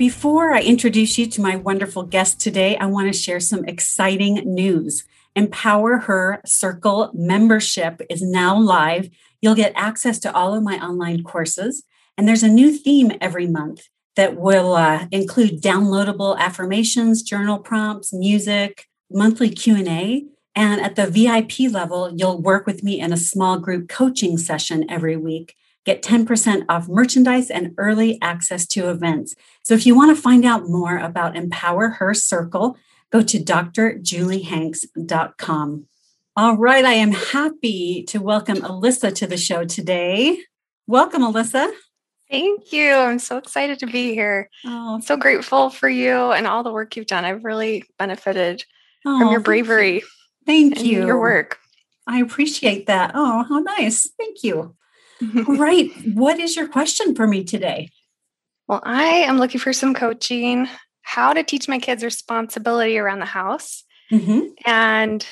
Before I introduce you to my wonderful guest today, I want to share some exciting news. Empower Her Circle membership is now live. You'll get access to all of my online courses, and there's a new theme every month that will uh, include downloadable affirmations, journal prompts, music, monthly Q&A, and at the VIP level, you'll work with me in a small group coaching session every week get 10% off merchandise and early access to events. So if you want to find out more about Empower Her Circle, go to drjuliehanks.com. All right, I am happy to welcome Alyssa to the show today. Welcome, Alyssa. Thank you. I'm so excited to be here. Oh, I'm so grateful for you and all the work you've done. I've really benefited oh, from your bravery. Thank you. Your work. I appreciate that. Oh, how nice. Thank you. All right. What is your question for me today? Well, I am looking for some coaching, how to teach my kids responsibility around the house. Mm-hmm. And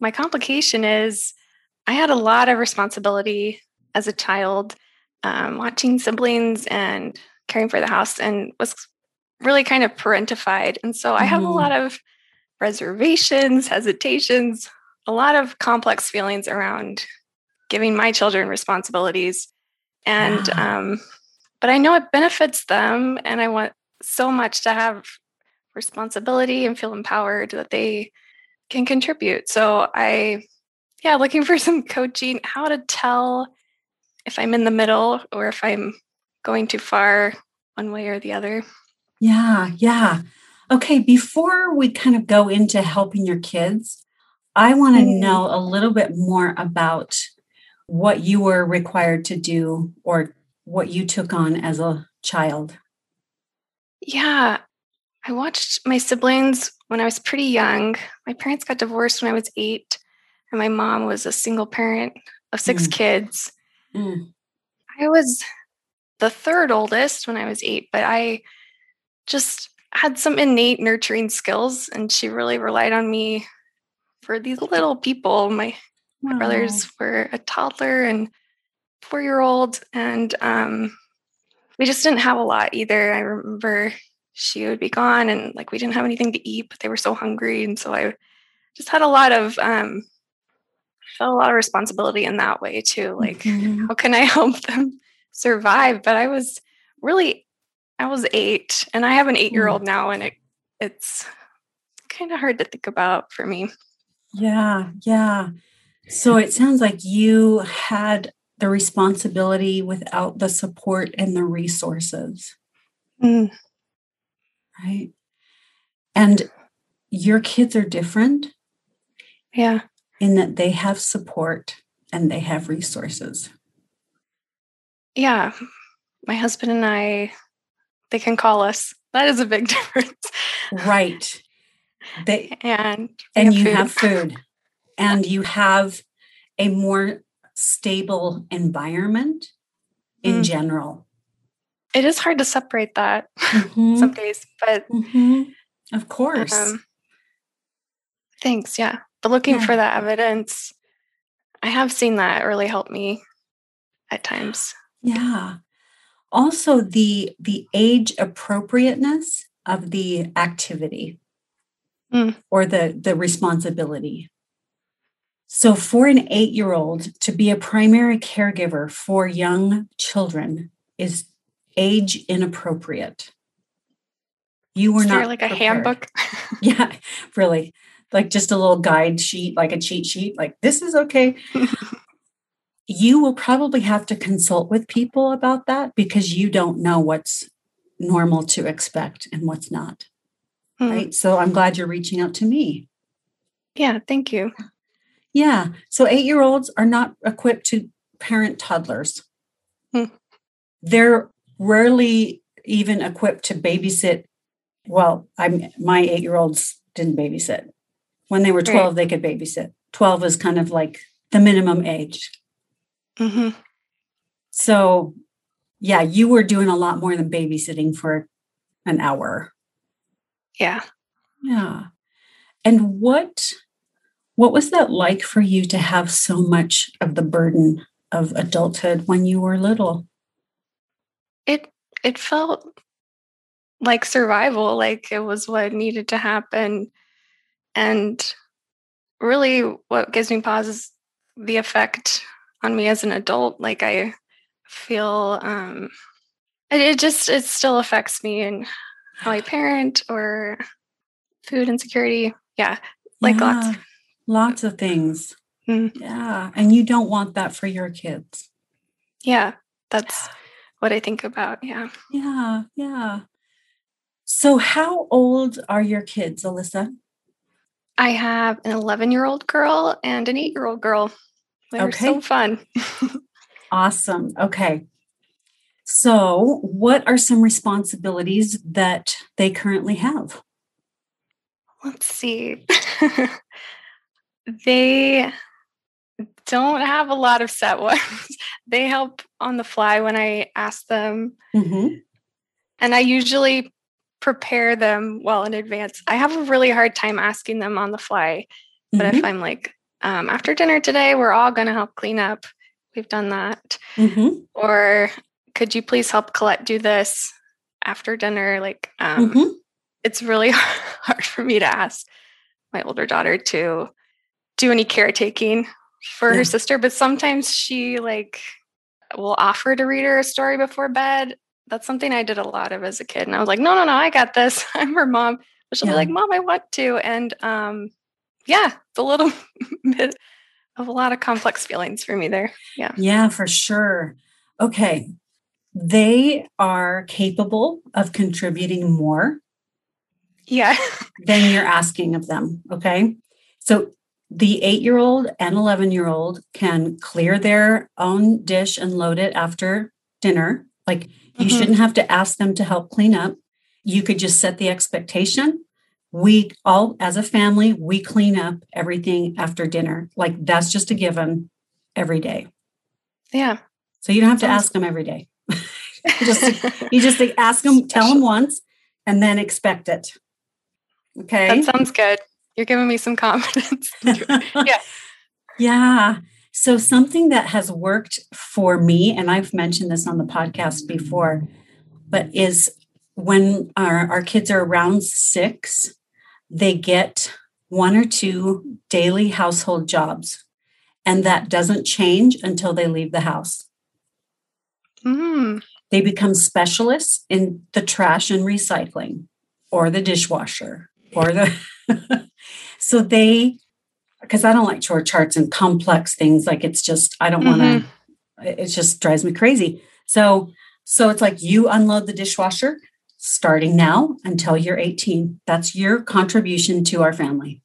my complication is I had a lot of responsibility as a child, um, watching siblings and caring for the house, and was really kind of parentified. And so. I have a mm-hmm. lot of reservations, hesitations, a lot of complex feelings around giving my children responsibilities and yeah. um but i know it benefits them and i want so much to have responsibility and feel empowered that they can contribute so i yeah looking for some coaching how to tell if i'm in the middle or if i'm going too far one way or the other yeah yeah okay before we kind of go into helping your kids i want to mm-hmm. know a little bit more about what you were required to do or what you took on as a child? Yeah, I watched my siblings when I was pretty young. My parents got divorced when I was eight, and my mom was a single parent of six mm. kids. Mm. I was the third oldest when I was eight, but I just had some innate nurturing skills, and she really relied on me for these little people. My my brothers were a toddler and four year old, and um, we just didn't have a lot either. I remember she would be gone, and like we didn't have anything to eat, but they were so hungry, and so I just had a lot of um, felt a lot of responsibility in that way too. Like, mm-hmm. how can I help them survive? But I was really, I was eight, and I have an eight year old now, and it it's kind of hard to think about for me. Yeah, yeah. So it sounds like you had the responsibility without the support and the resources. Mm. Right. And your kids are different. Yeah. In that they have support and they have resources. Yeah. My husband and I, they can call us. That is a big difference. Right. They and and have you food. have food and you have a more stable environment in mm. general. It is hard to separate that mm-hmm. some days, but mm-hmm. of course. Um, thanks. Yeah. But looking yeah. for that evidence, I have seen that really help me at times. Yeah. Also the the age appropriateness of the activity mm. or the the responsibility. So, for an eight year old to be a primary caregiver for young children is age inappropriate. You were not like prepared. a handbook. yeah, really. Like just a little guide sheet, like a cheat sheet, like this is okay. you will probably have to consult with people about that because you don't know what's normal to expect and what's not. Hmm. Right. So I'm glad you're reaching out to me. Yeah, thank you. Yeah. So eight year olds are not equipped to parent toddlers. Hmm. They're rarely even equipped to babysit well, I'm my eight year olds didn't babysit. When they were 12, right. they could babysit. 12 is kind of like the minimum age. Mm-hmm. So, yeah, you were doing a lot more than babysitting for an hour. Yeah. Yeah. And what what was that like for you to have so much of the burden of adulthood when you were little? It it felt like survival, like it was what needed to happen. And really what gives me pause is the effect on me as an adult. Like I feel um it, it just it still affects me and how I parent or food insecurity. Yeah. Like yeah, lots. Lots of things. Mm. Yeah. And you don't want that for your kids. Yeah. That's what I think about. Yeah. Yeah. Yeah. So, how old are your kids, Alyssa? I have an 11 year old girl and an eight year old girl. They're okay. so fun. awesome. Okay. So, what are some responsibilities that they currently have? Let's see. they don't have a lot of set ones. they help on the fly when I ask them. Mm-hmm. And I usually prepare them well in advance. I have a really hard time asking them on the fly. But mm-hmm. if I'm like, um, after dinner today, we're all going to help clean up, we've done that. Mm-hmm. Or could you please help Colette do this after dinner? Like, um, mm-hmm. it's really hard for me to ask my older daughter to do any caretaking for yeah. her sister, but sometimes she like will offer to read her a story before bed that's something I did a lot of as a kid. And I was like, no, no, no, I got this. I'm her mom. But she'll yeah. be like, Mom, I want to. And um, yeah, it's a little bit of a lot of complex feelings for me there. Yeah. Yeah, for sure. Okay. They are capable of contributing more. Yeah. than you're asking of them. Okay. So the eight year old and 11 year old can clear their own dish and load it after dinner. Like you mm-hmm. shouldn't have to ask them to help clean up. You could just set the expectation. We all, as a family, we clean up everything after dinner. Like that's just a given every day. Yeah. So you don't have to ask them every day. you just you just ask them, tell them once, and then expect it. Okay. That sounds good. You're giving me some confidence. yeah. Yeah. So, something that has worked for me, and I've mentioned this on the podcast before, but is when our, our kids are around six, they get one or two daily household jobs. And that doesn't change until they leave the house. Mm. They become specialists in the trash and recycling or the dishwasher or the. so they because I don't like chore charts and complex things. Like it's just, I don't mm-hmm. want to, it just drives me crazy. So, so it's like you unload the dishwasher starting now until you're 18. That's your contribution to our family.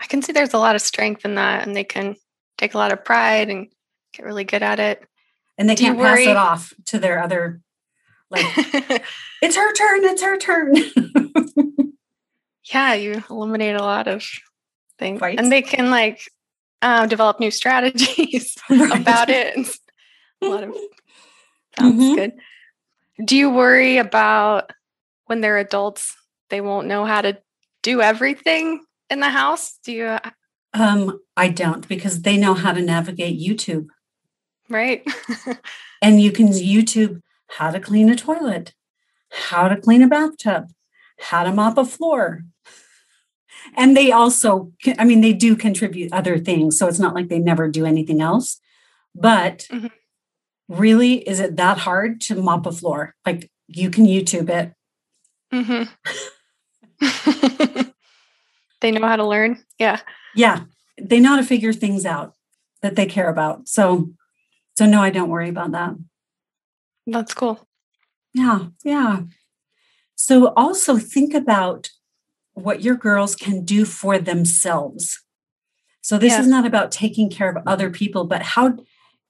I can see there's a lot of strength in that, and they can take a lot of pride and get really good at it. And they Do can't pass it off to their other, like, it's her turn, it's her turn. yeah, you eliminate a lot of thing. Right. And they can like uh, develop new strategies right. about it. a lot of sounds mm-hmm. good. Do you worry about when they're adults, they won't know how to do everything in the house? Do you? Uh, um, I don't because they know how to navigate YouTube. Right. and you can YouTube how to clean a toilet, how to clean a bathtub, how to mop a floor, and they also i mean they do contribute other things so it's not like they never do anything else. But mm-hmm. really is it that hard to mop a floor? Like you can youtube it. Mm-hmm. they know how to learn? Yeah. Yeah. They know how to figure things out that they care about. So so no i don't worry about that. That's cool. Yeah yeah. So also think about what your girls can do for themselves. So this yeah. is not about taking care of other people, but how,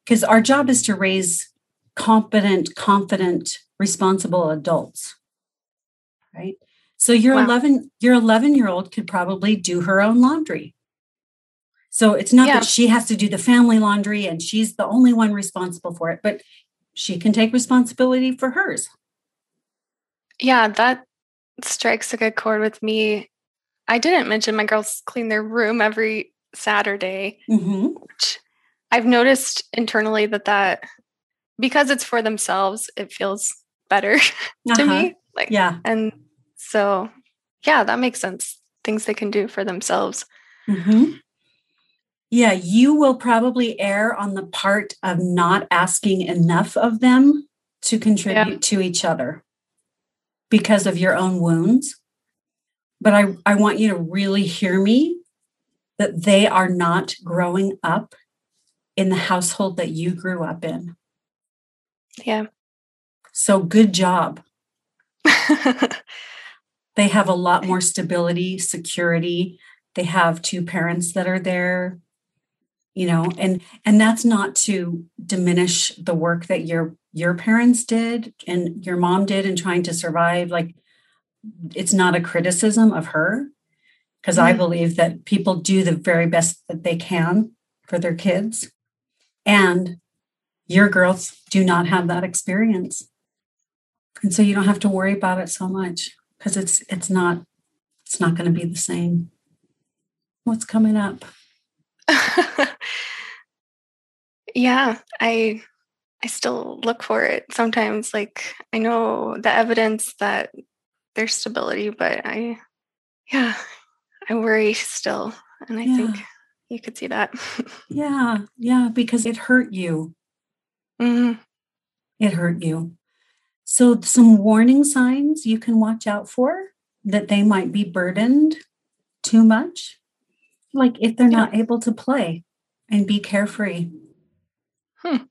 because our job is to raise competent, confident, responsible adults. right? So your wow. 11 your 11 year old could probably do her own laundry. So it's not yeah. that she has to do the family laundry and she's the only one responsible for it, but she can take responsibility for hers. Yeah, that strikes a good chord with me. I didn't mention my girls clean their room every Saturday, mm-hmm. which I've noticed internally that that because it's for themselves, it feels better to uh-huh. me. Like, yeah. And so, yeah, that makes sense. Things they can do for themselves. Mm-hmm. Yeah, you will probably err on the part of not asking enough of them to contribute yeah. to each other because of your own wounds. But I, I want you to really hear me that they are not growing up in the household that you grew up in. Yeah. So good job. they have a lot more stability, security. They have two parents that are there, you know, and and that's not to diminish the work that your your parents did and your mom did in trying to survive like it's not a criticism of her because mm-hmm. I believe that people do the very best that they can for their kids. And your girls do not have that experience. And so you don't have to worry about it so much because it's it's not it's not going to be the same. What's coming up? yeah, I I still look for it sometimes like I know the evidence that there's stability but I yeah, I worry still and I yeah. think you could see that. yeah, yeah, because it hurt you. Mm-hmm. It hurt you. So, some warning signs you can watch out for that they might be burdened too much, like if they're yeah. not able to play and be carefree. Hmm.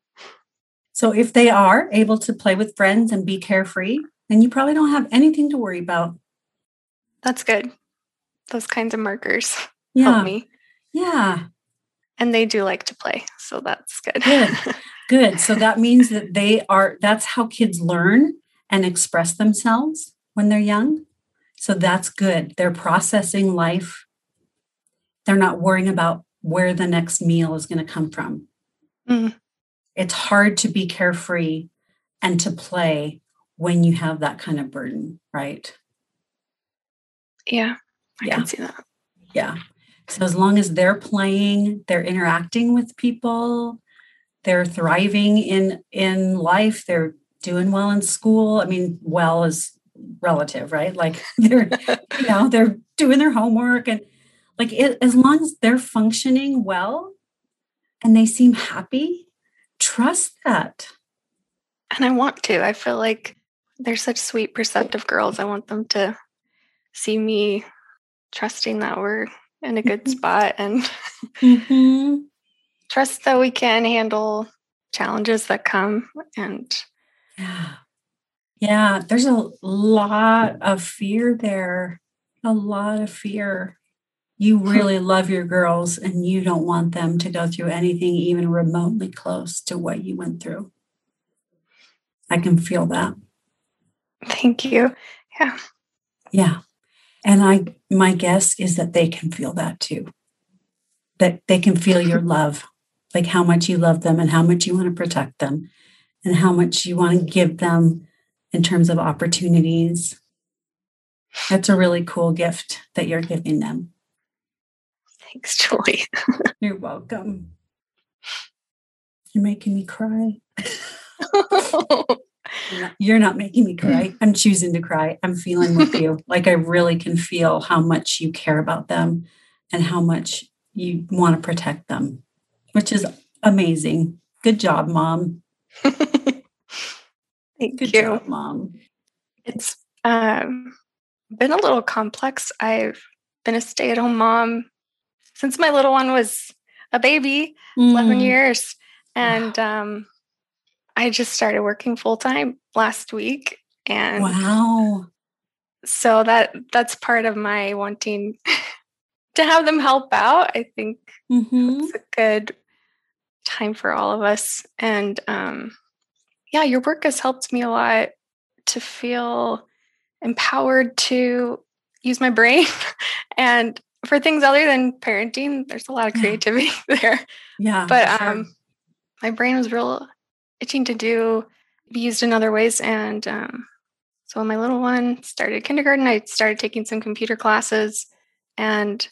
So, if they are able to play with friends and be carefree, then you probably don't have anything to worry about. That's good. Those kinds of markers yeah. help me. Yeah. And they do like to play. So that's good. Good. Good. So that means that they are, that's how kids learn and express themselves when they're young. So that's good. They're processing life. They're not worrying about where the next meal is going to come from. Mm. It's hard to be carefree and to play when you have that kind of burden, right? Yeah, I yeah. can see that. Yeah. So as long as they're playing, they're interacting with people, they're thriving in in life, they're doing well in school. I mean, well is relative, right? Like they're you know, they're doing their homework and like it, as long as they're functioning well and they seem happy, trust that. And I want to. I feel like they're such sweet, perceptive girls. I want them to see me trusting that we're in a good mm-hmm. spot and mm-hmm. trust that we can handle challenges that come and yeah yeah there's a lot of fear there a lot of fear you really love your girls and you don't want them to go through anything even remotely close to what you went through i can feel that thank you yeah yeah and I my guess is that they can feel that too. That they can feel your love, like how much you love them and how much you want to protect them and how much you want to give them in terms of opportunities. That's a really cool gift that you're giving them. Thanks, Julie. you're welcome. You're making me cry. You're not making me cry. I'm choosing to cry. I'm feeling with you. Like I really can feel how much you care about them and how much you want to protect them, which is amazing. Good job, mom. Thank Good you. Job, mom. It's um, been a little complex. I've been a stay at home mom since my little one was a baby, mm. 11 years. And um, I just started working full time last week and wow. So that that's part of my wanting to have them help out. I think mm-hmm. it's a good time for all of us and um yeah, your work has helped me a lot to feel empowered to use my brain and for things other than parenting, there's a lot of creativity yeah. there. Yeah. But sure. um my brain was real itching to do be used in other ways. And um, so when my little one started kindergarten, I started taking some computer classes. And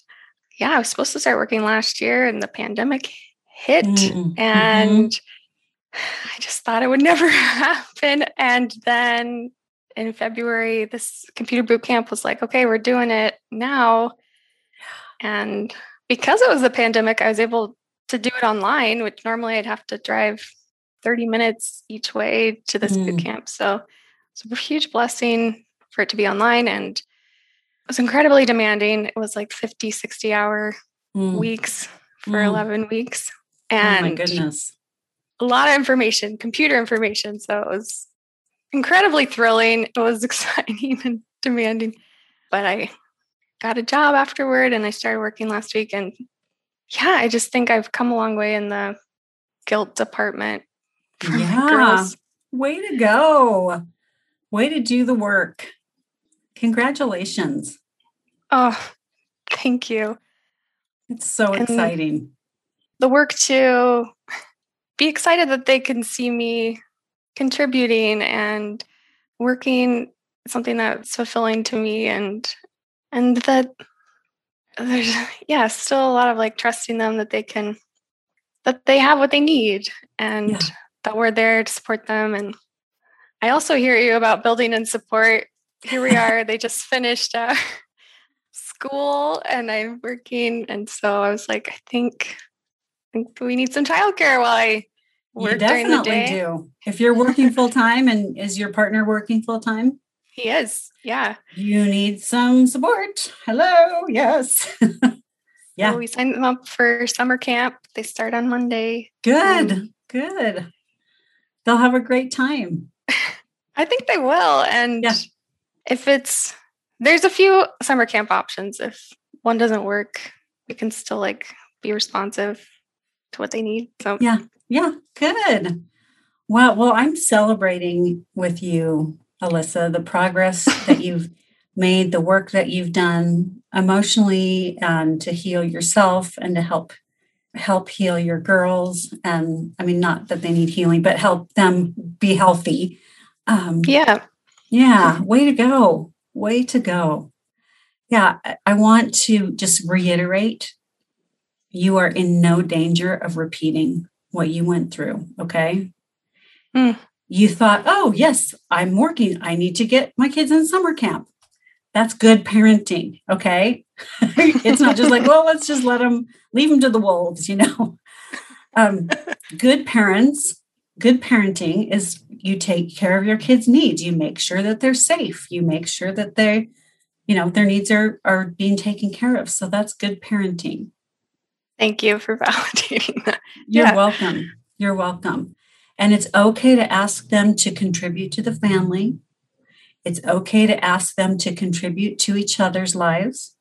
yeah, I was supposed to start working last year and the pandemic hit. Mm-hmm. And mm-hmm. I just thought it would never happen. And then in February, this computer boot camp was like, okay, we're doing it now. And because it was the pandemic, I was able to do it online, which normally I'd have to drive 30 minutes each way to this mm. boot camp. So it's a huge blessing for it to be online and it was incredibly demanding. It was like 50, 60 hour mm. weeks for mm. 11 weeks. And oh my goodness. A lot of information, computer information. So it was incredibly thrilling. It was exciting and demanding. But I got a job afterward and I started working last week. And yeah, I just think I've come a long way in the guilt department yeah. Way to go. Way to do the work. Congratulations. Oh, thank you. It's so and exciting. The work to be excited that they can see me contributing and working something that's fulfilling to me and and that there's yeah still a lot of like trusting them that they can that they have what they need and yeah that we're there to support them. And I also hear you about building and support. Here we are. they just finished uh, school and I'm working. And so I was like, I think, I think we need some childcare while I work you definitely do. If you're working full time and is your partner working full time? He is. Yeah. You need some support. Hello. Yes. yeah. So we signed them up for summer camp. They start on Monday. Good. Um, good they'll have a great time. I think they will. And yeah. if it's, there's a few summer camp options. If one doesn't work, we can still like be responsive to what they need. So, yeah, yeah, good. Well, well, I'm celebrating with you, Alyssa, the progress that you've made, the work that you've done emotionally and to heal yourself and to help help heal your girls. And i mean not that they need healing but help them be healthy. Um, yeah. yeah way to go way to go. Yeah i want to just reiterate you are in no danger of repeating what you went through okay? Mm. You thought oh yes i'm working. I need to get my kids in summer camp. That's good parenting okay? It's not just like well let's just let them leave them to the wolves you know? Um, good parents good parenting is you take care of your kids needs. You make sure that they're safe. You make sure that they you know their needs are are being taken care of. So that's good parenting. Thank you for validating that. You're yeah. welcome. You're welcome and it's okay to ask them to contribute to the family it's okay to ask them to contribute to each other's lives.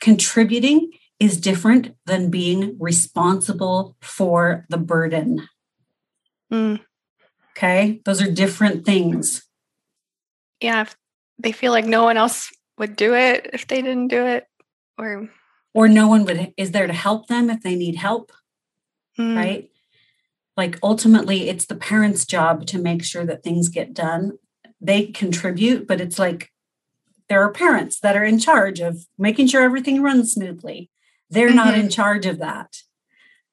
Contributing is different than being responsible for the burden. Mm. Okay, those are different things. Yeah, if they feel like no one else would do it if they didn't do it, or or no one would is there to help them if they need help, mm. right? Like ultimately, it's the parents' job to make sure that things get done they contribute, but it's like there are parents that are in charge of making sure everything runs smoothly. They're mm-hmm. not in charge of that.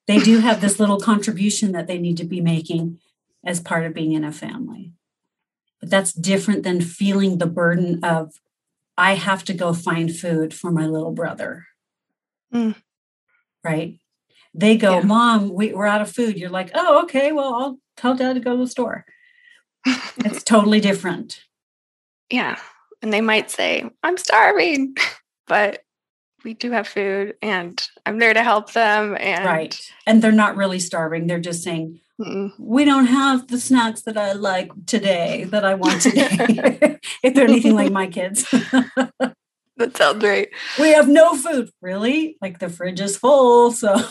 They do have this little contribution that they need to be making as part of being in a family. But that's different than feeling the burden of, I have to go find food for my little brother. Mm. Right? They go, yeah. Mom, we, we're out of food. You're like, oh, okay, well, I'll tell dad to go to the store it's totally different. Yeah. And they might say, I'm starving, but we do have food and I'm there to help them. And right. And they're not really starving. They're just saying, Mm-mm. we don't have the snacks that I like today, that I want today. if they're anything like my kids. That sounds right. We have no food. Really? Like the fridge is full. So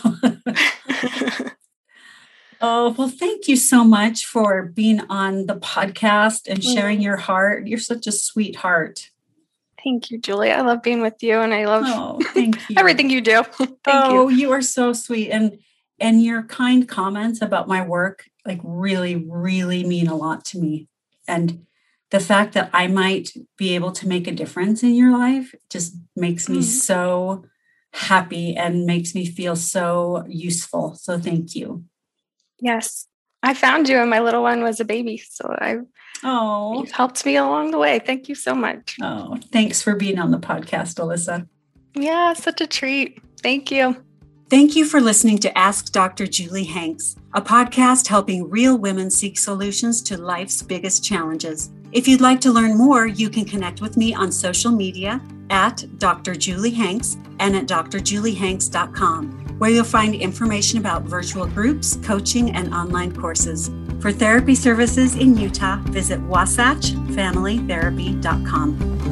Oh, well, thank you so much for being on the podcast and sharing your heart. You're such a sweetheart. Thank you, Julie. I love being with you and I love oh, thank you. everything you do. thank oh, you. you are so sweet. And and your kind comments about my work like really, really mean a lot to me. And the fact that I might be able to make a difference in your life just makes me mm. so happy and makes me feel so useful. So thank you. Yes. I found you and my little one was a baby. So I Oh, you've helped me along the way. Thank you so much. Oh, thanks for being on the podcast, Alyssa. Yeah, such a treat. Thank you. Thank you for listening to Ask Dr. Julie Hanks, a podcast helping real women seek solutions to life's biggest challenges. If you'd like to learn more, you can connect with me on social media at Dr. Julie Hanks and at drjuliehanks.com where you'll find information about virtual groups, coaching, and online courses. For therapy services in Utah, visit wasatchfamilytherapy.com.